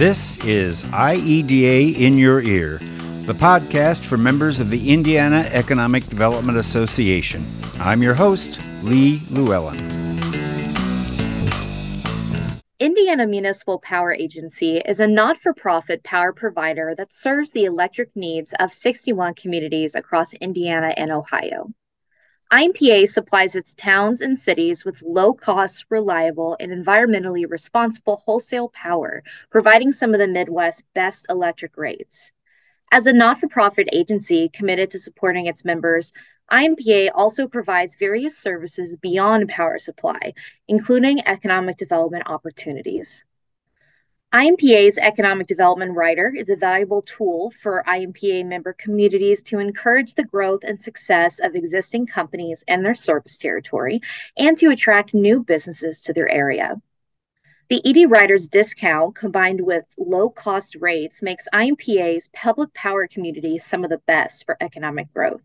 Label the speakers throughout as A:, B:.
A: This is IEDA in Your Ear, the podcast for members of the Indiana Economic Development Association. I'm your host, Lee Llewellyn.
B: Indiana Municipal Power Agency is a not for profit power provider that serves the electric needs of 61 communities across Indiana and Ohio. IMPA supplies its towns and cities with low cost, reliable, and environmentally responsible wholesale power, providing some of the Midwest's best electric rates. As a not for profit agency committed to supporting its members, IMPA also provides various services beyond power supply, including economic development opportunities. IMPA's Economic Development Rider is a valuable tool for IMPA member communities to encourage the growth and success of existing companies and their service territory and to attract new businesses to their area. The ED Riders discount combined with low cost rates makes IMPA's public power community some of the best for economic growth.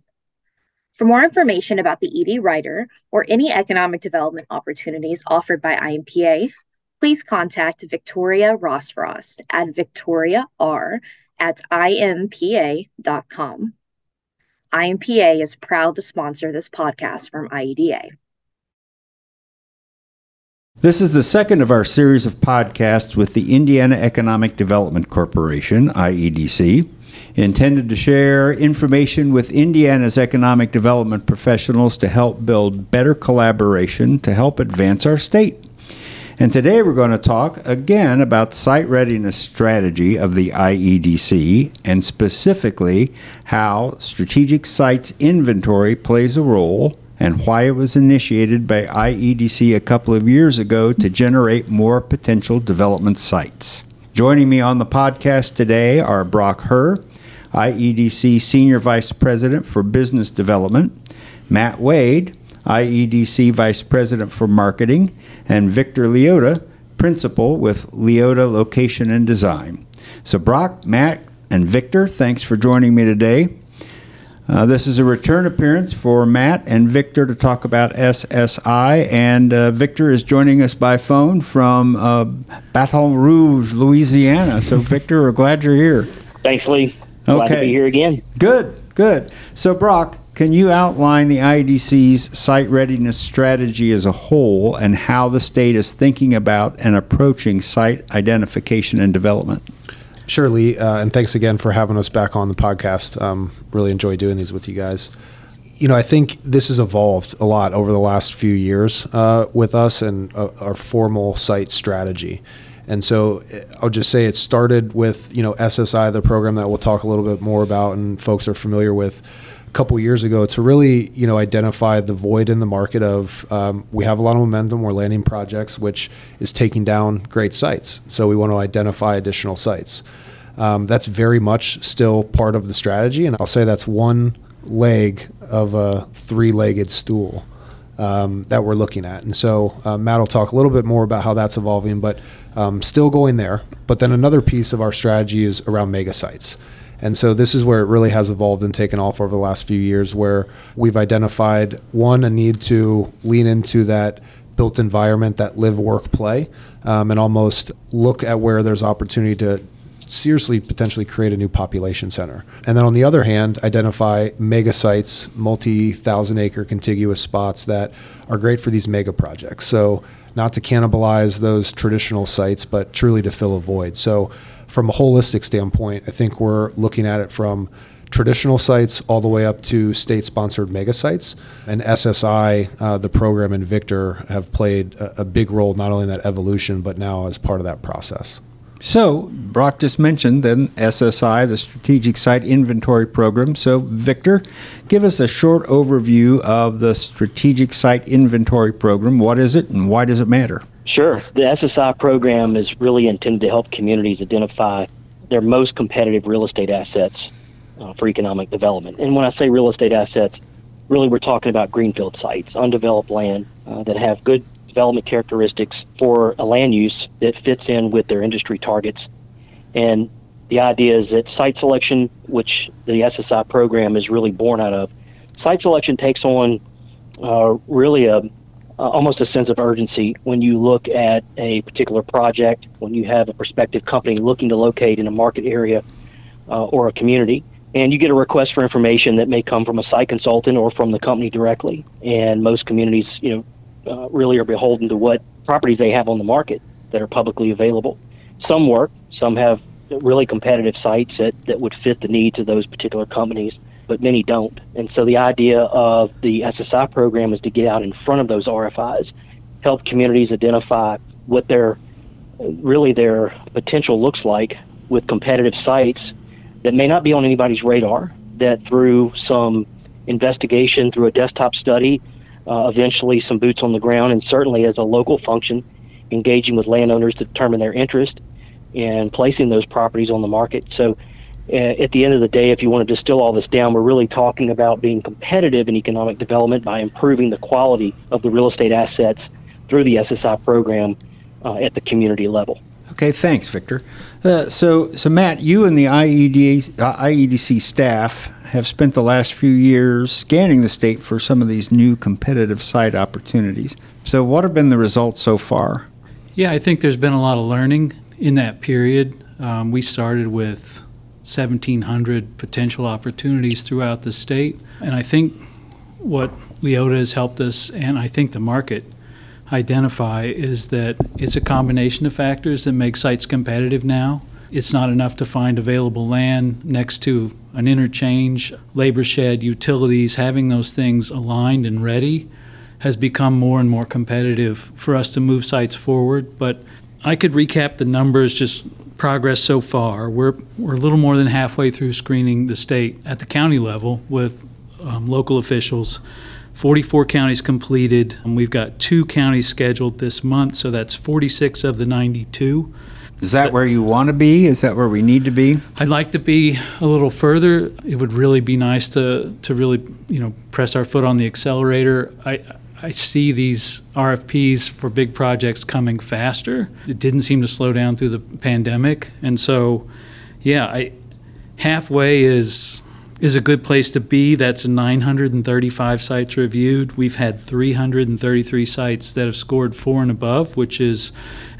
B: For more information about the ED Rider or any economic development opportunities offered by IMPA, please contact Victoria Rossfrost at victoriar at impa.com. IMPA is proud to sponsor this podcast from IEDA.
A: This is the second of our series of podcasts with the Indiana Economic Development Corporation, IEDC, intended to share information with Indiana's economic development professionals to help build better collaboration to help advance our state. And today we're going to talk again about site readiness strategy of the IEDC and specifically how strategic sites inventory plays a role and why it was initiated by IEDC a couple of years ago to generate more potential development sites. Joining me on the podcast today are Brock Herr, IEDC Senior Vice President for Business Development, Matt Wade, IEDC Vice President for Marketing, and Victor Leotta, principal with Leotta Location and Design. So, Brock, Matt, and Victor, thanks for joining me today. Uh, this is a return appearance for Matt and Victor to talk about SSI, and uh, Victor is joining us by phone from uh, Baton Rouge, Louisiana. So, Victor, we're glad you're here.
C: Thanks, Lee. Glad okay. to be here again.
A: Good, good. So, Brock, can you outline the IDC's site readiness strategy as a whole and how the state is thinking about and approaching site identification and development?
D: Sure, Lee, uh, and thanks again for having us back on the podcast. Um, really enjoy doing these with you guys. You know, I think this has evolved a lot over the last few years uh, with us and uh, our formal site strategy. And so uh, I'll just say it started with, you know, SSI, the program that we'll talk a little bit more about and folks are familiar with couple years ago to really you know identify the void in the market of um, we have a lot of momentum we're landing projects which is taking down great sites. So we want to identify additional sites. Um, that's very much still part of the strategy and i'll say that's one leg of a three-legged stool um, that we're looking at. And so uh, matt will talk a little bit more about how that's evolving but um, still going there. But then another piece of our strategy is around mega sites and so this is where it really has evolved and taken off over the last few years, where we've identified one, a need to lean into that built environment, that live, work, play, um, and almost look at where there's opportunity to seriously potentially create a new population center. And then on the other hand, identify mega sites, multi thousand acre contiguous spots that are great for these mega projects. So, not to cannibalize those traditional sites, but truly to fill a void. So, from a holistic standpoint, I think we're looking at it from traditional sites all the way up to state sponsored mega sites. And SSI, uh, the program, and Victor have played a, a big role not only in that evolution, but now as part of that process.
A: So, Brock just mentioned then SSI, the Strategic Site Inventory Program. So, Victor, give us a short overview of the Strategic Site Inventory Program. What is it and why does it matter?
C: Sure. The SSI program is really intended to help communities identify their most competitive real estate assets uh, for economic development. And when I say real estate assets, really we're talking about greenfield sites, undeveloped land uh, that have good development characteristics for a land use that fits in with their industry targets. And the idea is that site selection, which the SSI program is really born out of, site selection takes on uh, really a uh, almost a sense of urgency when you look at a particular project, when you have a prospective company looking to locate in a market area uh, or a community, and you get a request for information that may come from a site consultant or from the company directly. And most communities, you know, uh, really are beholden to what properties they have on the market that are publicly available. Some work, some have really competitive sites that, that would fit the needs of those particular companies but many don't. And so the idea of the SSI program is to get out in front of those RFIs, help communities identify what their really their potential looks like with competitive sites that may not be on anybody's radar. That through some investigation, through a desktop study, uh, eventually some boots on the ground, and certainly as a local function, engaging with landowners to determine their interest in placing those properties on the market. So at the end of the day, if you want to distill all this down, we're really talking about being competitive in economic development by improving the quality of the real estate assets through the SSI program uh, at the community level.
A: Okay, thanks, Victor. Uh, so, so Matt, you and the IED, uh, IEDC staff have spent the last few years scanning the state for some of these new competitive site opportunities. So, what have been the results so far?
E: Yeah, I think there's been a lot of learning in that period. Um, we started with 1,700 potential opportunities throughout the state. And I think what Leotta has helped us, and I think the market, identify is that it's a combination of factors that make sites competitive now. It's not enough to find available land next to an interchange, labor shed, utilities, having those things aligned and ready has become more and more competitive for us to move sites forward. But I could recap the numbers just progress so far. We're, we're a little more than halfway through screening the state at the county level with um, local officials. 44 counties completed. And we've got two counties scheduled this month, so that's 46 of the 92.
A: Is that where you want to be? Is that where we need to be?
E: I'd like to be a little further. It would really be nice to, to really, you know, press our foot on the accelerator. I, I see these RFPs for big projects coming faster. It didn't seem to slow down through the pandemic, and so, yeah, I, halfway is is a good place to be. That's 935 sites reviewed. We've had 333 sites that have scored four and above, which is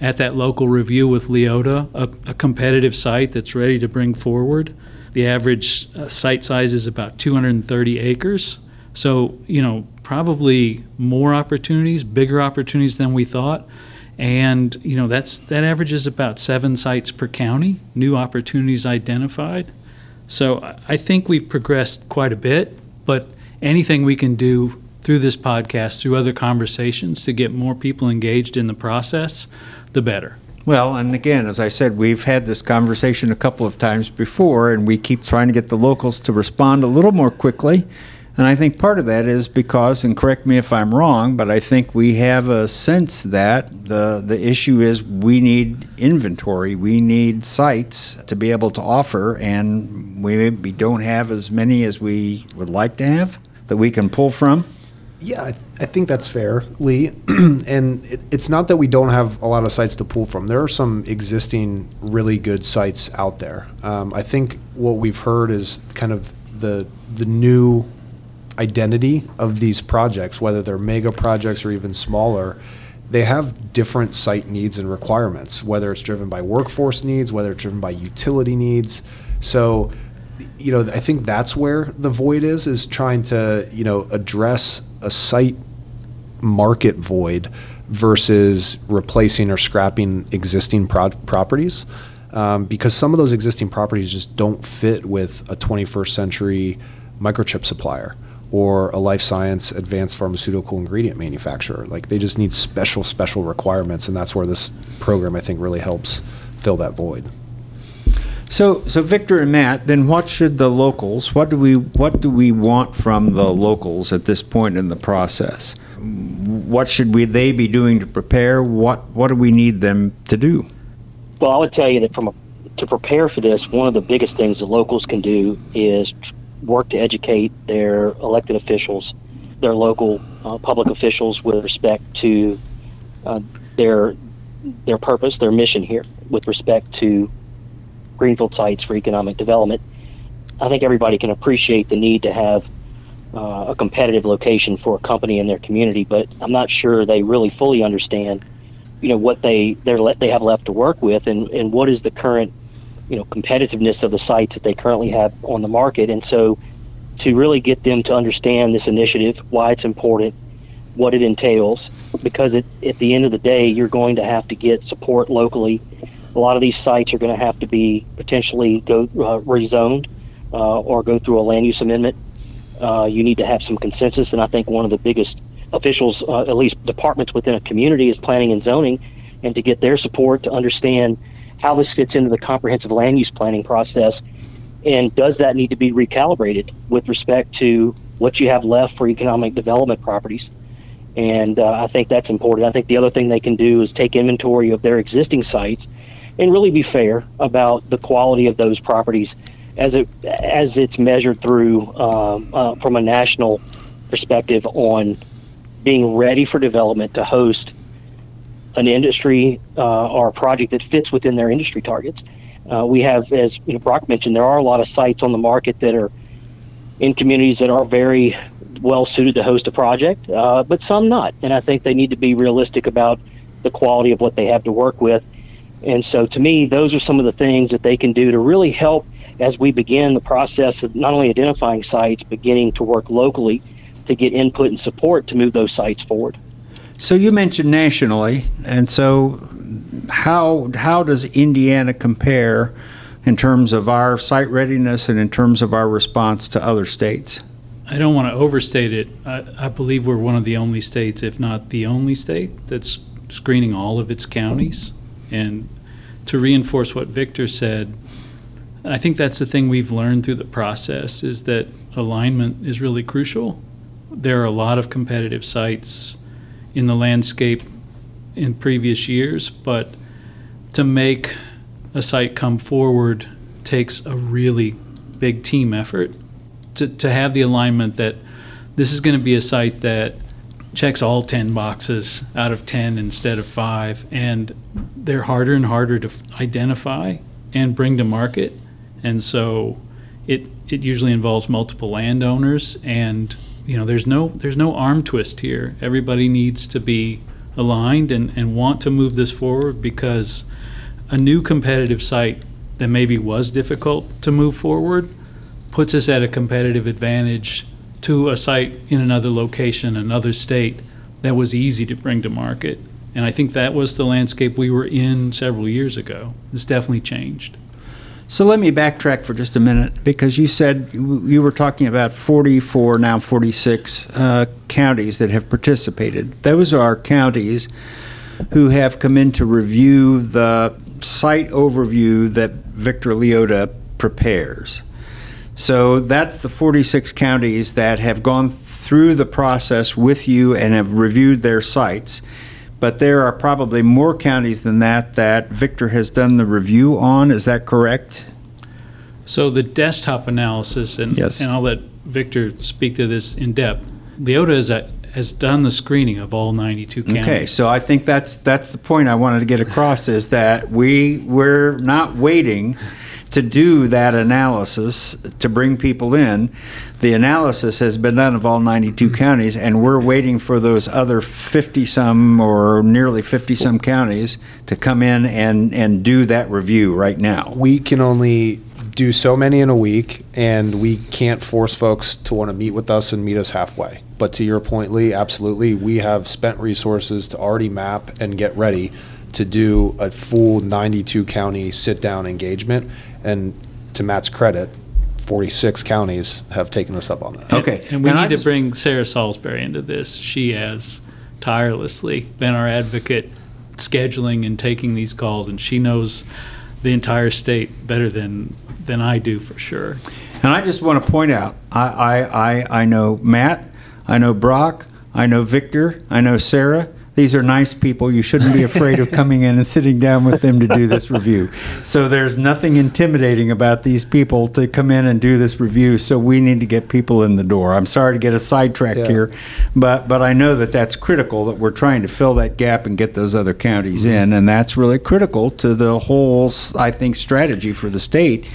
E: at that local review with Leotta, a, a competitive site that's ready to bring forward. The average uh, site size is about 230 acres. So, you know, probably more opportunities, bigger opportunities than we thought. And, you know, that's that averages about seven sites per county, new opportunities identified. So I think we've progressed quite a bit, but anything we can do through this podcast, through other conversations to get more people engaged in the process, the better.
A: Well, and again, as I said, we've had this conversation a couple of times before, and we keep trying to get the locals to respond a little more quickly. And I think part of that is because, and correct me if I'm wrong, but I think we have a sense that the the issue is we need inventory, we need sites to be able to offer, and we maybe don't have as many as we would like to have that we can pull from.
D: Yeah, I, I think that's fair, Lee. and it, it's not that we don't have a lot of sites to pull from. There are some existing really good sites out there. Um, I think what we've heard is kind of the the new identity of these projects, whether they're mega projects or even smaller, they have different site needs and requirements, whether it's driven by workforce needs, whether it's driven by utility needs. So, you know, I think that's where the void is, is trying to, you know, address a site market void versus replacing or scrapping existing pro- properties. Um, because some of those existing properties just don't fit with a 21st century microchip supplier or a life science advanced pharmaceutical ingredient manufacturer. Like they just need special, special requirements, and that's where this program I think really helps fill that void.
A: So, so Victor and Matt, then what should the locals? What do we what do we want from the locals at this point in the process? What should we they be doing to prepare? What what do we need them to do?
C: Well, I would tell you that from a, to prepare for this, one of the biggest things the locals can do is work to educate their elected officials, their local uh, public officials with respect to uh, their their purpose, their mission here, with respect to greenfield sites for economic development. I think everybody can appreciate the need to have uh, a competitive location for a company in their community. But I'm not sure they really fully understand, you know, what they let they have left to work with, and and what is the current, you know, competitiveness of the sites that they currently have on the market. And so, to really get them to understand this initiative, why it's important, what it entails, because it, at the end of the day, you're going to have to get support locally. A lot of these sites are going to have to be potentially go uh, rezoned uh, or go through a land use amendment uh, you need to have some consensus. And I think one of the biggest officials, uh, at least departments within a community, is planning and zoning, and to get their support to understand how this fits into the comprehensive land use planning process. And does that need to be recalibrated with respect to what you have left for economic development properties? And uh, I think that's important. I think the other thing they can do is take inventory of their existing sites and really be fair about the quality of those properties as it as it's measured through um, uh, from a national perspective on being ready for development to host an industry uh, or a project that fits within their industry targets. Uh, we have, as you know, Brock mentioned, there are a lot of sites on the market that are in communities that are very well suited to host a project, uh, but some not. And I think they need to be realistic about the quality of what they have to work with. And so, to me, those are some of the things that they can do to really help as we begin the process of not only identifying sites, beginning to work locally to get input and support to move those sites forward.
A: So you mentioned nationally, and so how how does Indiana compare in terms of our site readiness and in terms of our response to other states?
E: I don't want to overstate it. I, I believe we're one of the only states, if not the only state, that's screening all of its counties. And to reinforce what Victor said, I think that's the thing we've learned through the process is that alignment is really crucial. There are a lot of competitive sites in the landscape in previous years, but to make a site come forward takes a really big team effort. To, to have the alignment that this is going to be a site that checks all 10 boxes out of 10 instead of 5 and they're harder and harder to identify and bring to market. And so it it usually involves multiple landowners and you know there's no there's no arm twist here everybody needs to be aligned and, and want to move this forward because a new competitive site that maybe was difficult to move forward puts us at a competitive advantage to a site in another location, another state that was easy to bring to market. And I think that was the landscape we were in several years ago. It's definitely changed.
A: So let me backtrack for just a minute because you said you were talking about 44, now 46 uh, counties that have participated. Those are counties who have come in to review the site overview that Victor Leotta prepares. So that's the 46 counties that have gone through the process with you and have reviewed their sites but there are probably more counties than that that Victor has done the review on. Is that correct?
E: So the desktop analysis, and,
A: Yes.
E: and I'll let Victor speak to this in depth. Leotta is a, has done the screening of all 92 counties.
A: Okay, so I think that's that's the point I wanted to get across is that we we're not waiting to do that analysis to bring people in. The analysis has been done of all 92 counties, and we're waiting for those other 50 some or nearly 50 some counties to come in and, and do that review right now.
D: we can only do so many in a week, and we can't force folks to want to meet with us and meet us halfway. But to your point, Lee, absolutely, we have spent resources to already map and get ready to do a full 92 county sit down engagement. And to Matt's credit, 46 counties have taken us up on that.
A: Okay.
E: And we
A: And I
E: need to
A: just-
E: bring Sarah Salisbury into this. She has tirelessly been our advocate scheduling and taking these calls, and she knows the entire state better than, than I do for sure.
A: And I just want to point out, I, I, I, I know Matt, I know Brock, I know Victor, I know Sarah. These are nice people. You shouldn't be afraid of coming in and sitting down with them to do this review. So there's nothing intimidating about these people to come in and do this review. So we need to get people in the door. I'm sorry to get us sidetracked
D: Yeah.
A: here, but but I know that that's critical. That we're trying to fill that gap and get those other counties mm-hmm. in, and that's really critical to the whole, I think, strategy for the state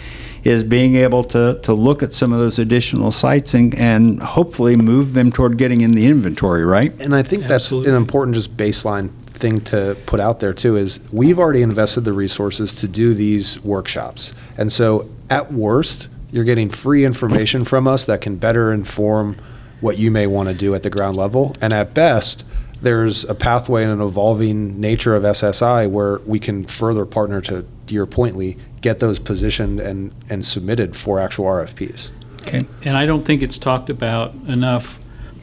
A: is being able to, to look at some of those additional sites and, and hopefully move them toward getting in the inventory, right?
D: And I think that's an important just baseline thing to put out there too is we've already invested the resources to do these workshops. And so at worst, you're getting free information from us that can better inform what you may want to do at the ground level. And at best, there's a pathway and an evolving nature of SSI where we can further partner to, to your point, Lee, get those positioned and, and submitted for actual RFPs.
A: Okay.
E: And I don't think it's talked about enough.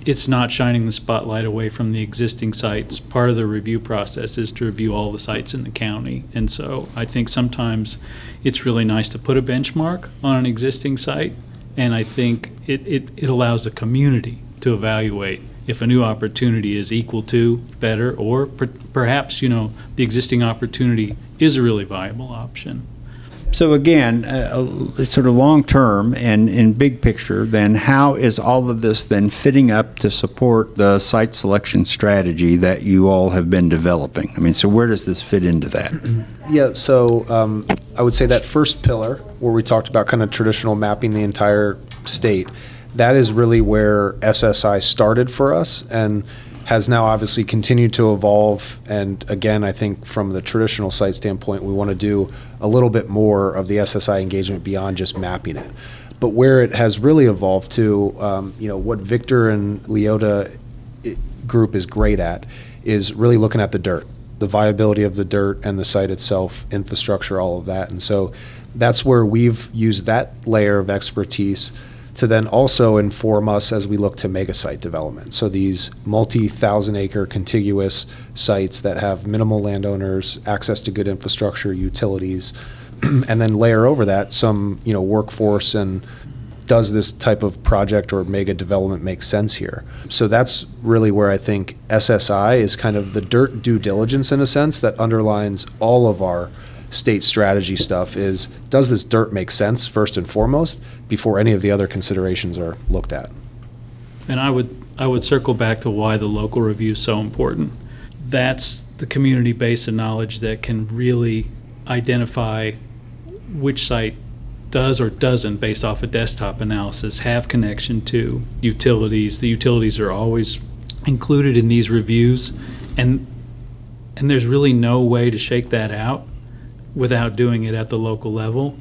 E: It's not shining the spotlight away from the existing sites. Part of the review process is to review all the sites in the county. And so I think sometimes it's really nice to put a benchmark on an existing site. And I think it, it, it allows the community to evaluate if a new opportunity is equal to, better, or per, perhaps, you know, the existing opportunity is a really viable option.
A: So again, uh, sort of long term and in big picture, then how is all of this then fitting up to support the site selection strategy that you all have been developing? I mean, so where does this fit into that?
D: Yeah, so um, I would say that first pillar, where we talked about kind of traditional mapping the entire state, that is really where SSI started for us and has now obviously continued to evolve. And again, I think from the traditional site standpoint, we want to do a little bit more of the SSI engagement beyond just mapping it. But where it has really evolved to, um, you know, what Victor and Leotta group is great at is really looking at the dirt, the viability of the dirt and the site itself, infrastructure, all of that. And so that's where we've used that layer of expertise to then also inform us as we look to mega site development. So these multi-thousand acre contiguous sites that have minimal landowners, access to good infrastructure, utilities, and then layer over that some, you know, workforce and does this type of project or mega development make sense here? So that's really where I think SSI is kind of the dirt due diligence in a sense that underlines all of our state strategy stuff is does this dirt make sense first and foremost before any of the other considerations are looked at?
E: And I would, I would circle back to why the local review is so important. That's the community base of knowledge that can really identify which site does or doesn't, based off a desktop analysis, have connection to utilities. The utilities are always included in these reviews, and and there's really no way to shake that out without doing it at the local level.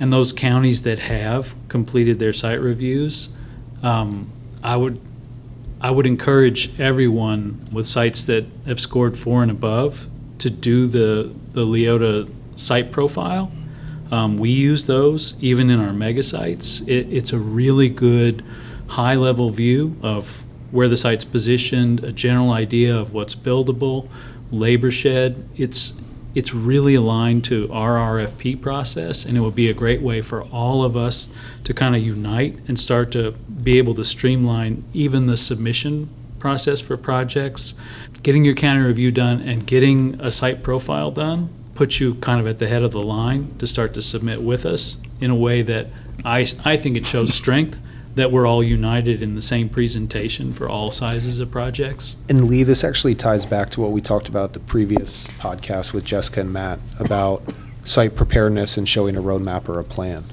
E: And those counties that have completed their site reviews, um, I would I would encourage everyone with sites that have scored four and above to do the the Leotta site profile. Um, we use those even in our mega sites. It, it's a really good high level view of where the site's positioned, a general idea of what's buildable, labor shed. It's it's really aligned to our RFP process, and it would be a great way for all of us to kind of unite and start to be able to streamline even the submission process for projects. Getting your county review done and getting a site profile done puts you kind of at the head of the line to start to submit with us in a way that I, I think it shows strength that we're all united in the same presentation for all sizes of projects.
D: And Lee, this actually ties back to what we talked about the previous podcast with Jessica and Matt about site preparedness and showing a roadmap or a plan.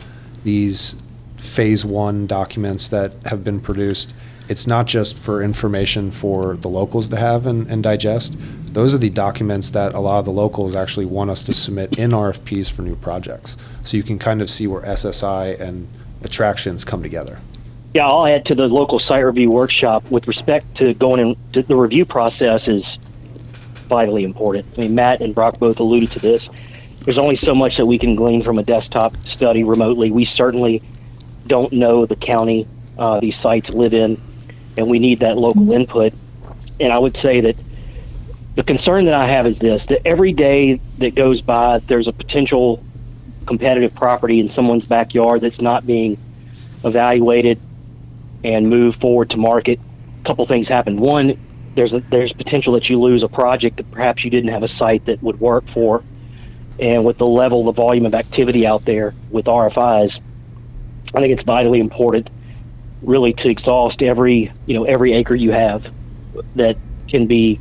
D: These phase one documents that have been produced, it's not just for information for the locals to have and, and digest. Those are the documents that a lot of the locals actually want us to submit in RFPs for new projects. So you can kind of see where SSI and attractions come together.
C: Yeah, I'll add to the local site review workshop with respect to going into the review process is vitally important. I mean, Matt and Brock both alluded to this. There's only so much that we can glean from a desktop study remotely. We certainly don't know the county uh, these sites live in, and we need that local input. And I would say that the concern that I have is this that every day that goes by, there's a potential competitive property in someone's backyard that's not being evaluated and move forward to market, a couple things happen. One, there's a, there's potential that you lose a project that perhaps you didn't have a site that would work for, and with the level, the volume of activity out there with RFIs, I think it's vitally important, really, to exhaust every you know every acre you have that can be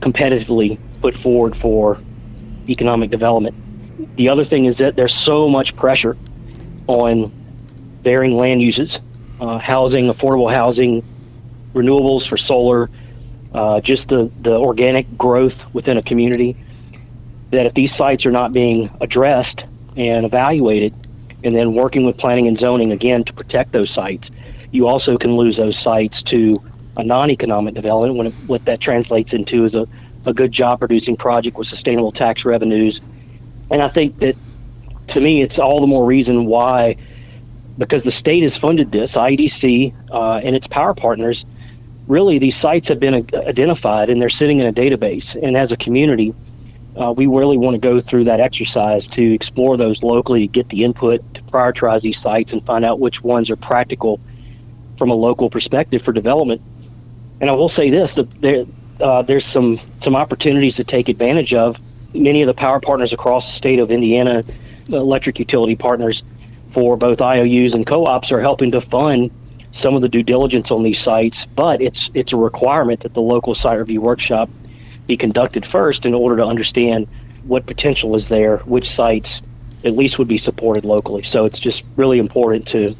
C: competitively put forward for economic development. The other thing is that there's so much pressure on varying land uses, uh, housing, affordable housing, renewables for solar, uh, just the, the organic growth within a community. That if these sites are not being addressed and evaluated, and then working with planning and zoning again to protect those sites, you also can lose those sites to a non-economic development. When it, what that translates into is a, a good job-producing project with sustainable tax revenues, and I think that to me, it's all the more reason why, because the state has funded this, IEDC uh, and its power partners really these sites have been identified and they're sitting in a database. And as a community, uh, we really want to go through that exercise to explore those locally, to get the input to prioritize these sites and find out which ones are practical from a local perspective for development. And I will say this: the, there, uh, there's some some opportunities to take advantage of. Many of the power partners across the state of Indiana, electric utility partners for both IOUs and co-ops, are helping to fund some of the due diligence on these sites, but it's it's a requirement that the local site review workshop be conducted first in order to understand what potential is there, which sites at least would be supported locally. So it's just really important to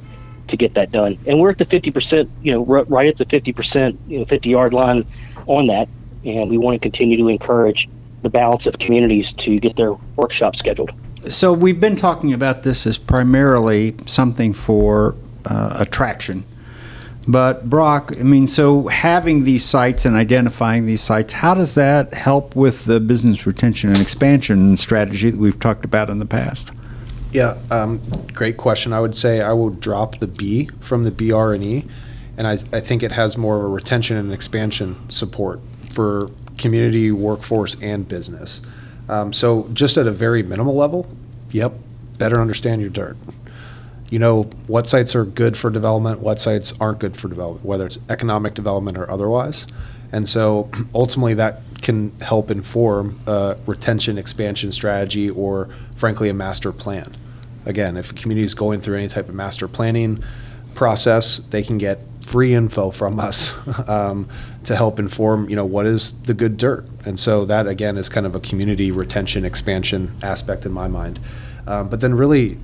C: to get that done. And we're at the 50%, you know, right at the 50%, you know, 50 yard line on that, and we want to continue to encourage the balance of communities to get their workshop scheduled.
A: So we've been talking about this as primarily something for uh, attraction but Brock, I mean, so having these sites and identifying these sites, how does that help with the business retention and expansion strategy that we've talked about in the past?
D: Yeah, um, great question. I would say I will drop the B from the BR and E, and I, I think it has more of a retention and expansion support for community, workforce, and business. Um, so just at a very minimal level, yep, better understand your dirt you know what sites are good for development, what sites aren't good for development, whether it's economic development or otherwise. And so ultimately, that can help inform a retention expansion strategy or, frankly, a master plan. Again, if a community is going through any type of master planning process, they can get free info from us um, to help inform, you know, what is the good dirt. And so that again is kind of a community retention expansion aspect in my mind. Um, but then really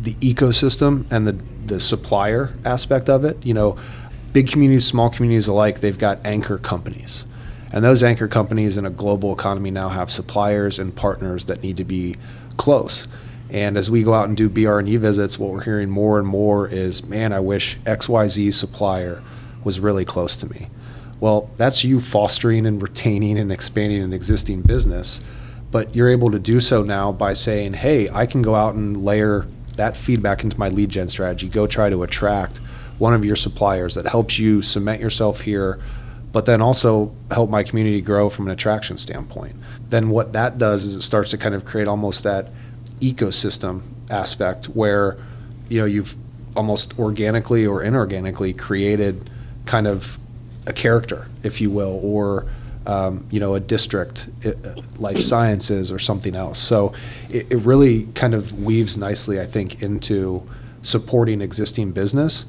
D: the ecosystem and the the supplier aspect of it. You know, big communities, small communities alike, they've got anchor companies. And those anchor companies in a global economy now have suppliers and partners that need to be close. And as we go out and do BR&E visits, what we're hearing more and more is, man, I wish XYZ supplier was really close to me. Well, that's you fostering and retaining and expanding an existing business, but you're able to do so now by saying, hey, I can go out and layer that feedback into my lead gen strategy. Go try to attract one of your suppliers that helps you cement yourself here, but then also help my community grow from an attraction standpoint. Then what that does is it starts to kind of create almost that ecosystem aspect where you know you've almost organically or inorganically created kind of a character, if you will, or um, you know, a district, uh, life sciences, or something else. So it, it, really kind of weaves nicely, I think, into supporting existing business,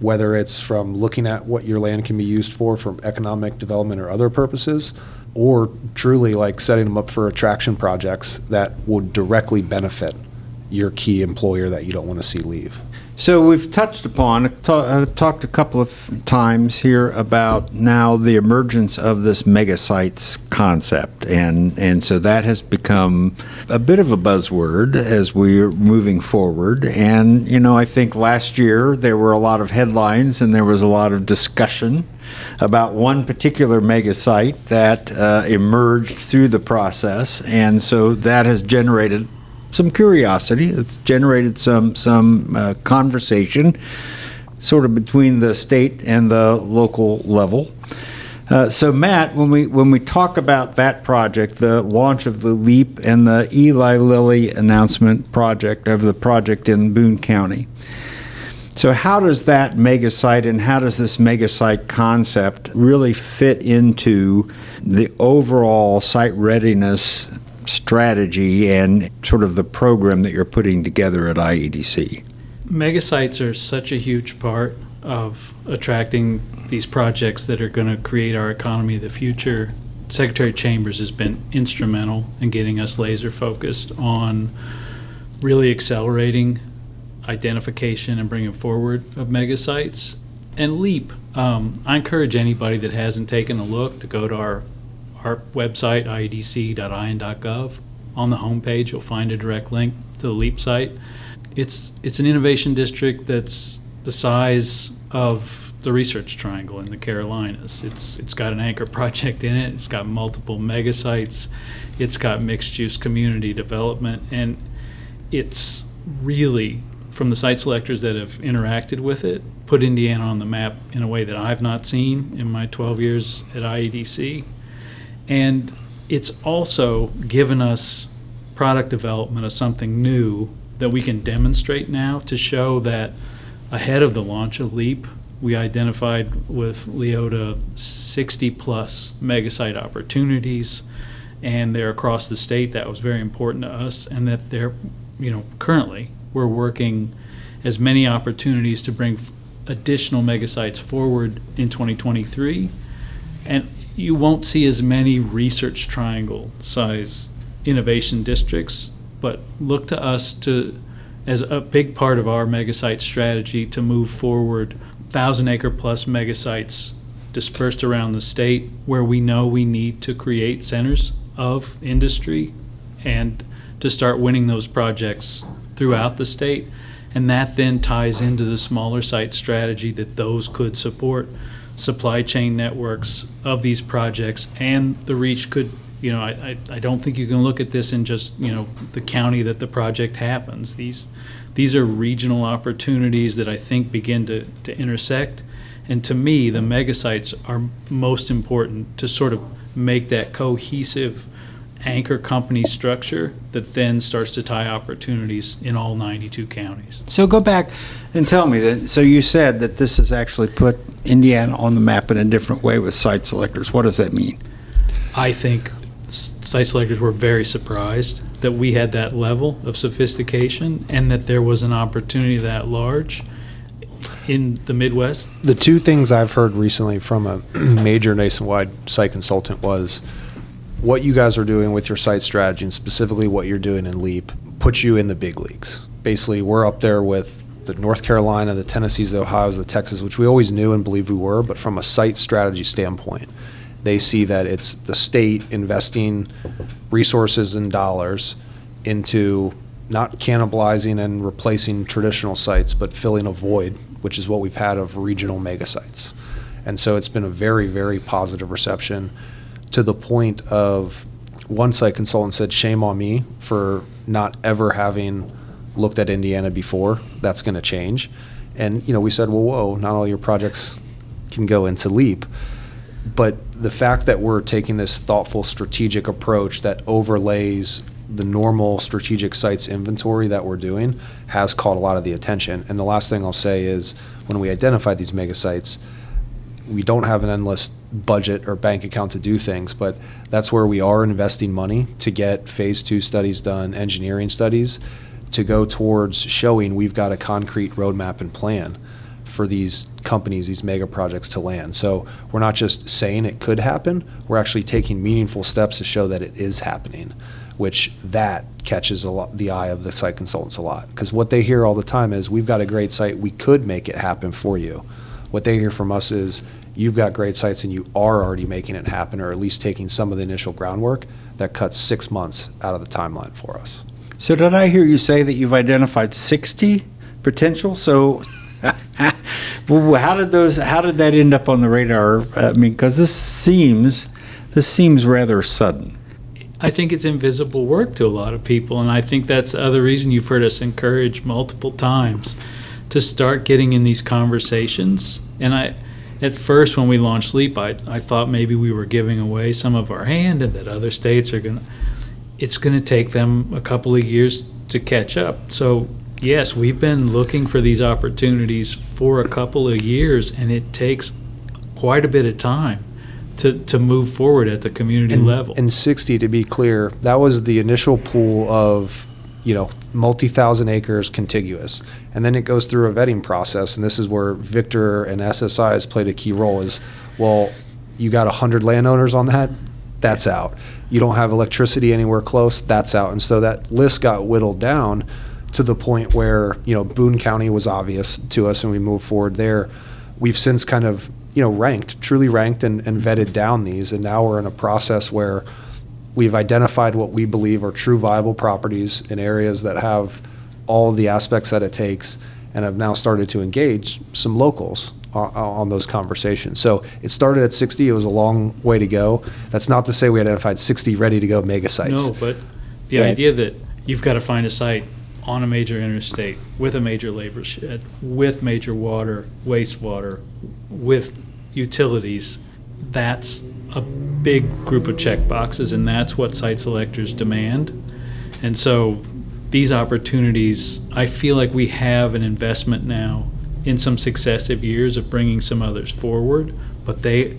D: whether it's from looking at what your land can be used for, from economic development or other purposes, or truly like setting them up for attraction projects that would directly benefit your key employer that you don't want to see leave.
A: So we've touched upon, uh, talked a couple of times here about now the emergence of this mega sites concept, and and so that has become a bit of a buzzword as we're moving forward. And you know, I think last year there were a lot of headlines and there was a lot of discussion about one particular mega site that uh, emerged through the process, and so that has generated some curiosity. It's generated some some uh, conversation, sort of between the state and the local level. Uh, so, Matt, when we when we talk about that project, the launch of the LEAP and the Eli Lilly announcement project of the project in Boone County. So, how does that mega site and how does this mega site concept really fit into the overall site readiness strategy and sort of the program that you're putting together at IEDC?
E: Megasites are such a huge part of attracting these projects that are going to create our economy of the future. Secretary Chambers has been instrumental in getting us laser focused on really accelerating identification and bringing forward of mega sites. And LEAP, um, I encourage anybody that hasn't taken a look to go to our, our website, iedc.in.gov. On the homepage, you'll find a direct link to the LEAP site. It's, it's an innovation district that's the size of the Research Triangle in the Carolinas. It's, it's got an anchor project in it, it's got multiple mega sites, it's got mixed use community development, and it's really, from the site selectors that have interacted with it, put Indiana on the map in a way that I've not seen in my 12 years at IEDC. And it's also given us product development of something new that we can demonstrate now to show that ahead of the launch of LEAP, we identified with Leotta 60 plus megasite opportunities, and they're across the state. That was very important to us, and that they're, you know, currently we're working as many opportunities to bring additional megasites forward in 2023, and you won't see as many research triangle size innovation districts, but look to us to as a big part of our megasite strategy to move forward thousand acre plus megasites dispersed around the state where we know we need to create centers of industry and to start winning those projects throughout the state. And that then ties into the smaller site strategy that those could support supply chain networks of these projects and the reach could you know I, I, I don't think you can look at this in just you know the county that the project happens these these are regional opportunities that I think begin to, to intersect. And to me, the megasites are most important to sort of make that cohesive anchor company structure that then starts to tie opportunities in all 92 counties.
A: So go back and tell me that. So you said that this has actually put Indiana on the map in a different way with site selectors. What does that mean?
E: I think site selectors were very surprised that we had that level of sophistication and that there was an opportunity that large in the Midwest.
D: The two things I've heard recently from a major nationwide site consultant was what you guys are doing with your site strategy and specifically what you're doing in LEAP puts you in the big leagues. Basically, we're up there with the North Carolina, the Tennessees, the Ohio's, the Texas, which we always knew and believed we were, but from a site strategy standpoint, they see that it's the state investing resources and dollars into not cannibalizing and replacing traditional sites, but filling a void, which is what we've had of regional mega sites. And so it's been a very, very positive reception to the point of one site consultant said, Shame on me for not ever having looked at Indiana before. That's going to change. And, you know, we said, Well, whoa, not all your projects can go into LEAP but the fact that we're taking this thoughtful strategic approach that overlays the normal strategic sites inventory that we're doing has caught a lot of the attention. And the last thing I'll say is when we identify these mega sites, we don't have an endless budget or bank account to do things, but that's where we are investing money to get phase two studies done, engineering studies, to go towards showing we've got a concrete roadmap and plan for these companies, these mega projects to land. So we're not just saying it could happen, we're actually taking meaningful steps to show that it is happening, which that catches lot, the eye of the site consultants a lot. Because what they hear all the time is, we've got a great site, we could make it happen for you. What they hear from us is, you've got great sites and you are already making it happen, or at least taking some of the initial groundwork. That cuts six months out of the timeline for us.
A: So did I hear you say that you've identified 60 potential? So how did those? How did that end up on the radar? I mean, because this seems this seems rather sudden.
E: I think it's invisible work to a lot of people, and I think that's the other reason you've heard us encourage multiple times to start getting in these conversations. And I, at first, when we launched LEAP, I, I thought maybe we were giving away some of our hand, and that other states are going. to It's going to take them a couple of years to catch up. So yes, we've been looking for these opportunities for a couple of years, and it takes quite a bit of time to, to move forward at the community
D: and,
E: level.
D: And 60, to be clear, that was the initial pool of, you know, multi thousand acres contiguous. And then it goes through a vetting process, and this is where Victor and SSI has played a key role is, well, you got 100 landowners on that, that's out. You don't have electricity anywhere close, that's out. And so that list got whittled down to the point where you know Boone County was obvious to us, and we moved forward there. We've since kind of you know ranked, truly ranked, and, and vetted down these, and now we're in a process where we've identified what we believe are true viable properties in areas that have all the aspects that it takes, and have now started to engage some locals on, on those conversations. So it started at 60. It was a long way to go. That's not to say we identified 60 ready to go mega sites.
E: No, but the
C: Right.
E: idea that you've got to find a site on a major interstate with a major labor shed, uh, with major water, wastewater, with utilities, that's a big group of check boxes, and that's what site selectors demand. And so these opportunities, I feel like we have an investment now in some successive years of bringing some others forward, but they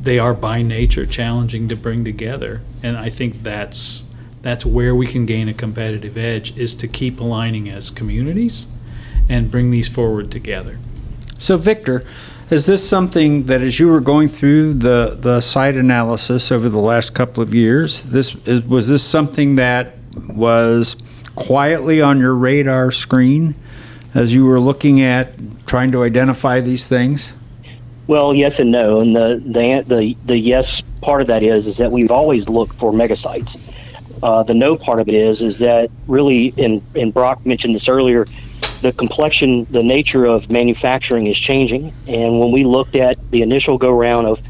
E: they are by nature challenging to bring together, and I think that's that's where we can gain a competitive edge is to keep aligning as communities and bring these forward together.
A: So, Victor, is this something that as you were going through the, the site analysis over the last couple of years, this is, was this something that was quietly on your radar screen as you were looking at trying to identify these things?
C: Well, yes and no, and the the the the yes part of that is is that we've always looked for megasites. Uh, the no part of it is is that really, and and Brock mentioned this earlier, the complexion, the nature of manufacturing is changing, and when we looked at the initial go round of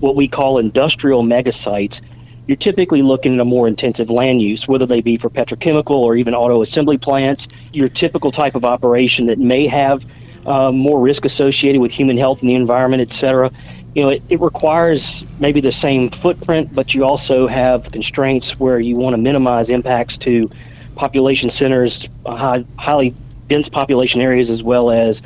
C: what we call industrial mega sites, you're typically looking at a more intensive land use, whether they be for petrochemical or even auto assembly plants. Your typical type of operation that may have uh, more risk associated with human health and the environment, et cetera. You know, it, it requires maybe the same footprint, but you also have constraints where you want to minimize impacts to population centers, high, highly dense population areas, as well as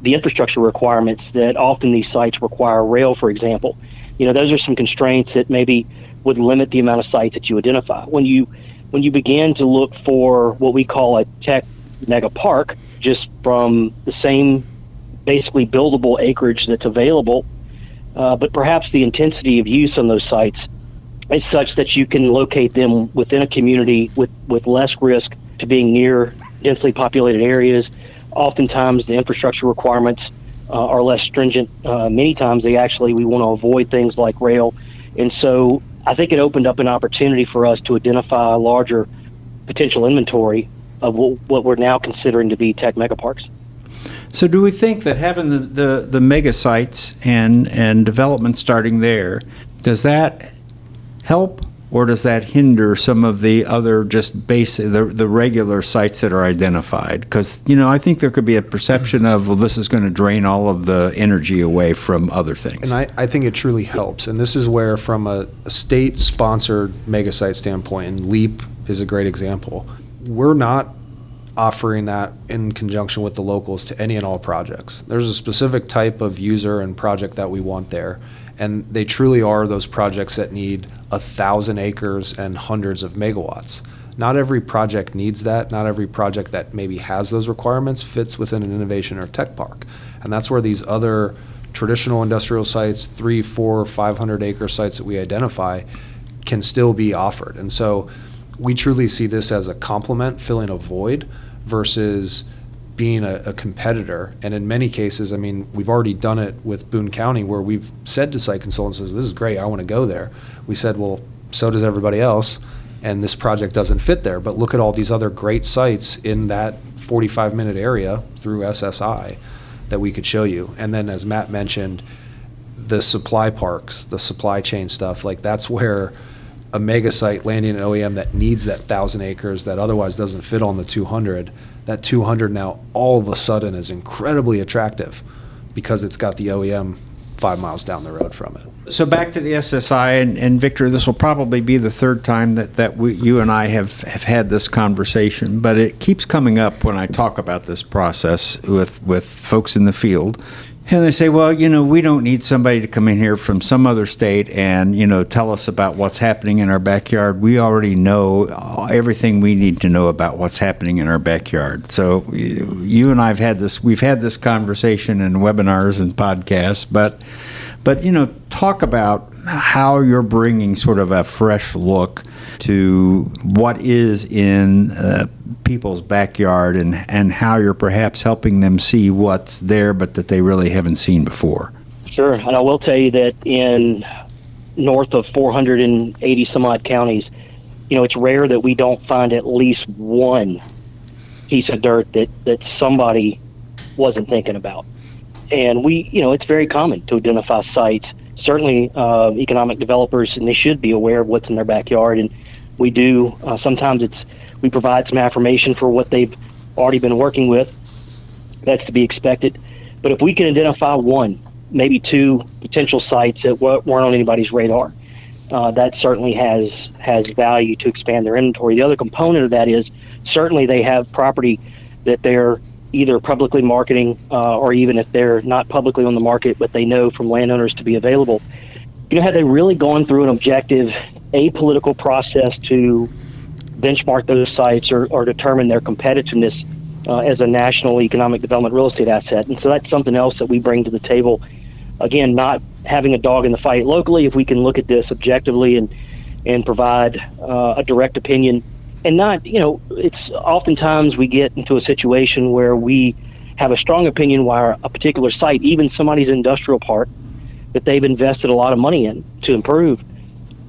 C: the infrastructure requirements that often these sites require rail, for example. You know, those are some constraints that maybe would limit the amount of sites that you identify. When you when you begin to look for what we call a tech mega park, just from the same basically buildable acreage that's available, uh, but perhaps the intensity of use on those sites is such that you can locate them within a community with, with less risk to being near densely populated areas. Oftentimes, the infrastructure requirements uh, are less stringent. Uh, many times, they actually we want to avoid things like rail, and so I think it opened up an opportunity for us to identify a larger potential inventory of what, what we're now considering to be tech megaparks.
A: So, do we think that having the, the, the mega sites and, and development starting there, does that help or does that hinder some of the other just basic, the, the regular sites that are identified? Because, you know, I think there could be a perception of, well, this is going to drain all of the energy away from other things.
D: And I, I think it truly helps. And this is where, from a, state sponsored mega site standpoint, and LEAP is a great example, we're not offering that in conjunction with the locals to any and all projects. There's a specific type of user and project that we want there. And they truly are those projects that need a thousand acres and hundreds of megawatts. Not every project needs that. Not every project that maybe has those requirements fits within an innovation or tech park. And that's where these other traditional industrial sites, three, four, 500 acre sites that we identify, can still be offered. And so we truly see this as a complement, filling a void, versus being a, a, competitor. And in many cases, I mean, we've already done it with Boone County where we've said to site consultants, this is great, I want to go there. We said, well, so does everybody else. And this project doesn't fit there. But look at all these other great sites in that 45 minute area through SSI that we could show you. And then, as Matt mentioned, the supply parks, the supply chain stuff, like that's where a mega site landing an OEM that needs that thousand acres that otherwise doesn't fit on the 200, that 200 now all of a sudden is incredibly attractive because it's got the OEM five miles down the road from it.
A: So back to the SSI, and, and Victor, this will probably be the third time that, that we, you and I have, have had this conversation, but it keeps coming up when I talk about this process with, with folks in the field. And they say, well, you know, we don't need somebody to come in here from some other state and, you know, tell us about what's happening in our backyard. We already know everything we need to know about what's happening in our backyard. So you and I have had this, we've had this conversation in webinars and podcasts, but But, you know, talk about how you're bringing sort of a fresh look to what is in uh, people's backyard and, and how you're perhaps helping them see what's there but that they really haven't seen before.
C: Sure. And I will tell you that in north of 480 some odd counties, you know, it's rare that we don't find at least one piece of dirt that, that somebody wasn't thinking about. And we, you know, it's very common to identify sites. Certainly, uh, economic developers, and they should be aware of what's in their backyard. And we do. Uh, sometimes it's we provide some affirmation for what they've already been working with. That's to be expected. But if we can identify one, maybe two potential sites that weren't on anybody's radar, uh, that certainly has has value to expand their inventory. The other component of that is certainly they have property that they're either publicly marketing uh, or even if they're not publicly on the market, but they know from landowners to be available. You know, have they really gone through an objective, apolitical process to benchmark those sites or, or determine their competitiveness uh, as a national economic development real estate asset? And so that's something else that we bring to the table. Again, not having a dog in the fight locally. If we can look at this objectively and and provide uh, a direct opinion and not, you know, it's oftentimes we get into a situation where we have a strong opinion why a particular site, even somebody's industrial park, that they've invested a lot of money in to improve,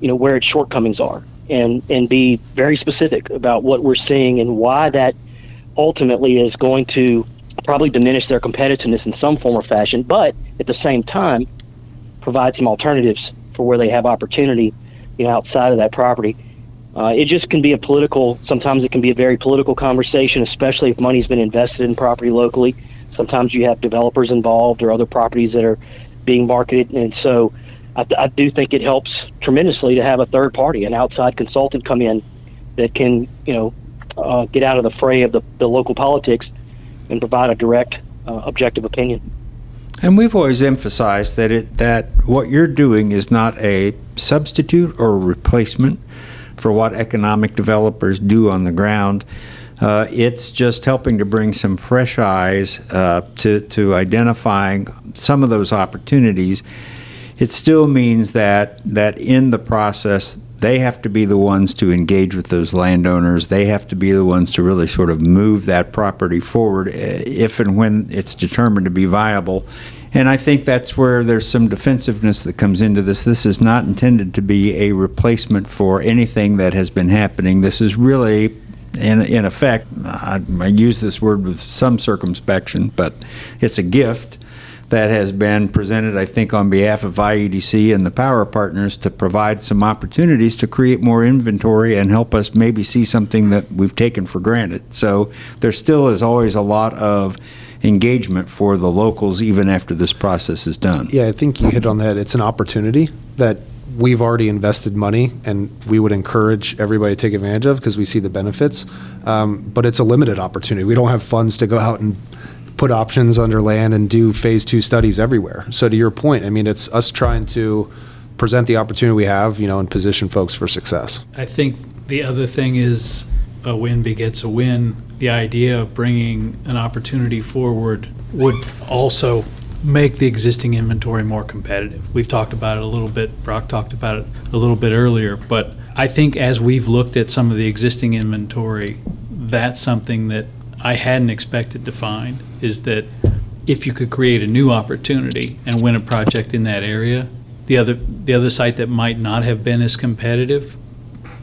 C: you know, where its shortcomings are, and and be very specific about what we're seeing and why that ultimately is going to probably diminish their competitiveness in some form or fashion, but at the same time, provide some alternatives for where they have opportunity, you know, outside of that property. Uh, it just can be a political. Sometimes it can be a very political conversation, especially if money's been invested in property locally. Sometimes you have developers involved or other properties that are being marketed, and so I, I do think it helps tremendously to have a third party, an outside consultant, come in that can, you know, uh, get out of the fray of the, the local politics and provide a direct, uh, objective opinion.
A: And we've always emphasized that it that what you're doing is not a substitute or a replacement for what economic developers do on the ground. Uh, it's just helping to bring some fresh eyes uh, to, to identifying some of those opportunities. It still means that, that in the process, they have to be the ones to engage with those landowners. They have to be the ones to really sort of move that property forward uh, if and when it's determined to be viable. And I think that's where there's some defensiveness that comes into this. This is not intended to be a replacement for anything that has been happening. This is really, in, in effect, I, I use this word with some circumspection, but it's a gift that has been presented, I think, on behalf of IEDC and the power partners to provide some opportunities to create more inventory and help us maybe see something that we've taken for granted. So there still is always a lot of engagement for the locals even after this process is done.
D: Yeah, I think you hit on that. It's an opportunity that we've already invested money and we would encourage everybody to take advantage of because we see the benefits. Um, but it's a limited opportunity. We don't have funds to go out and put options under land and do phase two studies everywhere. So to your point, I mean, it's us trying to present the opportunity we have, you know, and position folks for success.
E: I think the other thing is a win begets a win the idea of bringing an opportunity forward would also make the existing inventory more competitive. We've talked about it a little bit, Brock talked about it a little bit earlier, but I think as we've looked at some of the existing inventory, that's something that I hadn't expected to find is that if you could create a new opportunity and win a project in that area, the other the other site that might not have been as competitive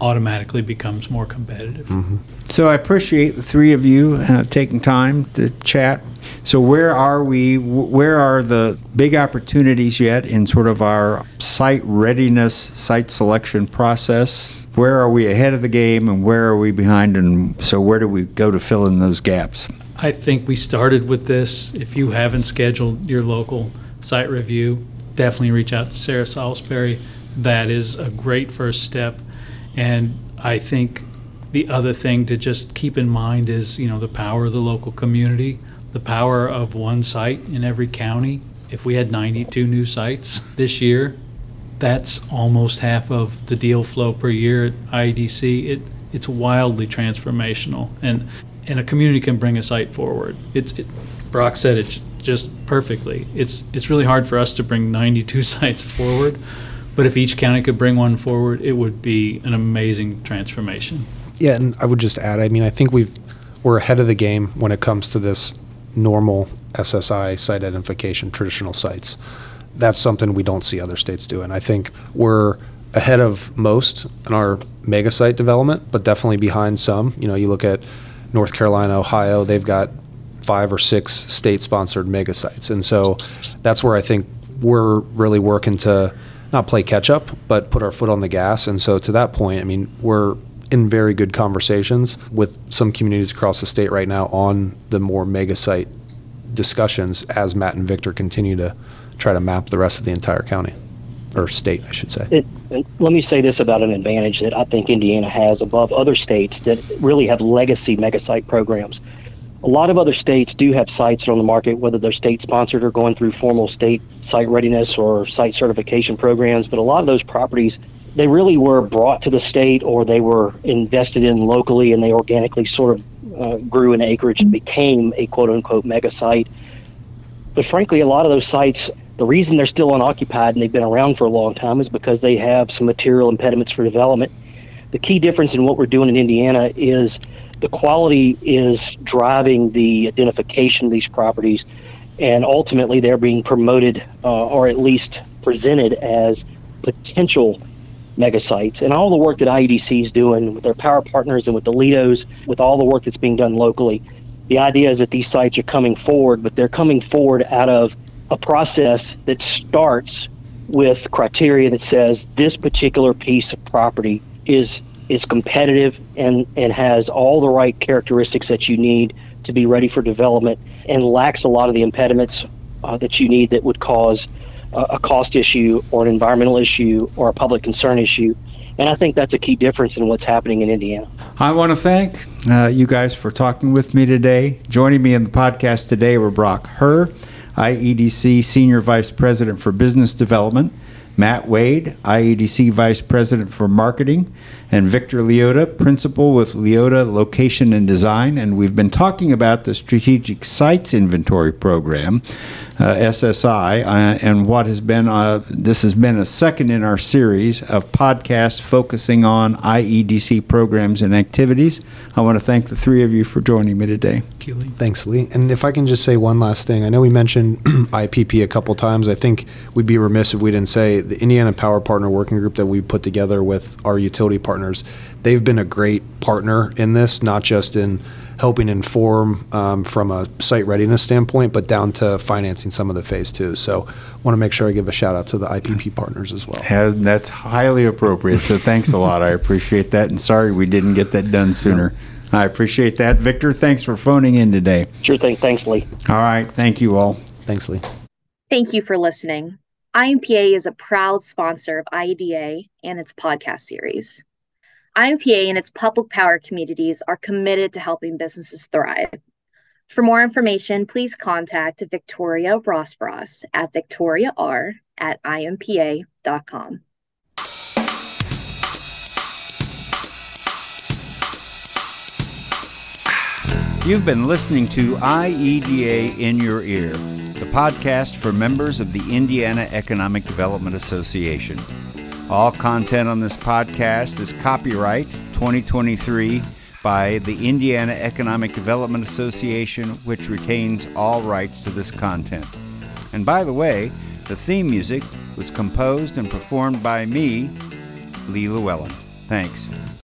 E: automatically becomes more competitive.
A: Mm-hmm. So I appreciate the three of you uh, taking time to chat. So where are we? Where are the big opportunities yet in sort of our site readiness, site selection process? Where are we ahead of the game, and where are we behind? And so where do we go to fill in those gaps?
E: I think we started with this. If you haven't scheduled your local site review, definitely reach out to Sarah Salisbury. That is a great first step. And I think the other thing to just keep in mind is, you know, the power of the local community, the power of one site in every county. If we had 92 new sites this year, that's almost half of the deal flow per year at IEDC. It, it's wildly transformational, and and a community can bring a site forward. It's it, Brock said it just perfectly. It's it's really hard for us to bring 92 sites forward, but if each county could bring one forward, it would be an amazing transformation.
D: Yeah, and I would just add, I mean, I think we've we're ahead of the game when it comes to this normal SSI site identification, traditional sites. That's something we don't see other states do, and I think we're ahead of most in our mega site development, but definitely behind some. You know, you look at North Carolina, Ohio, they've got five or six state sponsored mega sites. And so that's where I think we're really working to not play catch up, but put our foot on the gas. And so to that point, I mean, we're in very good conversations with some communities across the state right now on the more mega site discussions as Matt and Victor continue to try to map the rest of the entire county or state, I should say.
C: It, let me say this about an advantage that I think Indiana has above other states that really have legacy megasite programs. A lot of other states do have sites on the market, whether they're state sponsored or going through formal state site readiness or site certification programs. But a lot of those properties, they really were brought to the state or they were invested in locally and they organically sort of uh, grew in acreage and became a quote unquote mega site. But frankly, a lot of those sites the reason they're still unoccupied and they've been around for a long time is because they have some material impediments for development. The key difference in what we're doing in Indiana is the quality is driving the identification of these properties, and ultimately they're being promoted uh, or at least presented as potential mega sites. And all the work that IEDC is doing with their power partners and with the LEDOs, with all the work that's being done locally, the idea is that these sites are coming forward, but they're coming forward out of a process that starts with criteria that says this particular piece of property is is competitive and and has all the right characteristics that you need to be ready for development and lacks a lot of the impediments uh, that you need that would cause uh, a cost issue or an environmental issue or a public concern issue and I think that's a key difference in what's happening in Indiana.
A: I want to thank uh, you guys for talking with me today. Joining me in the podcast today were Brock Herr, IEDC Senior Vice President for Business Development, Matt Wade, IEDC Vice President for Marketing, and Victor Leotta, Principal with Leotta Location and Design. And we've been talking about the Strategic Sites Inventory Program, SSI, uh, and what has been, uh, this has been a second in our series of podcasts focusing on IEDC programs and activities. I want to thank the three of you for joining me today.
D: Thanks, Lee. And if I can just say one last thing, I know we mentioned IPP a couple times. I think we'd be remiss if we didn't say the Indiana Power Partner Working Group that we put together with our utility partners partners. They've been a great partner in this, not just in helping inform um, from a site readiness standpoint, but down to financing some of the phase two. So, want to make sure I give a shout out to the IPP partners as well.
A: Has, that's highly appropriate. So, thanks a lot. I appreciate that. And sorry we didn't get that done sooner. I appreciate that. Victor, thanks for phoning in today.
C: Sure thing. Thanks, Lee.
A: All right. Thank you all.
D: Thanks, Lee.
B: Thank you for listening. IMPA is a proud sponsor of IEDA and its podcast series. IMPA and its public power communities are committed to helping businesses thrive. For more information, please contact Victoria Rosbross at victoriar at impa.com.
A: You've been listening to IEDA in Your Ear, the podcast for members of the Indiana Economic Development Association. All content on this podcast is copyright 2023 by the Indiana Economic Development Association, which retains all rights to this content. And by the way, the theme music was composed and performed by me, Lee Llewellyn. Thanks.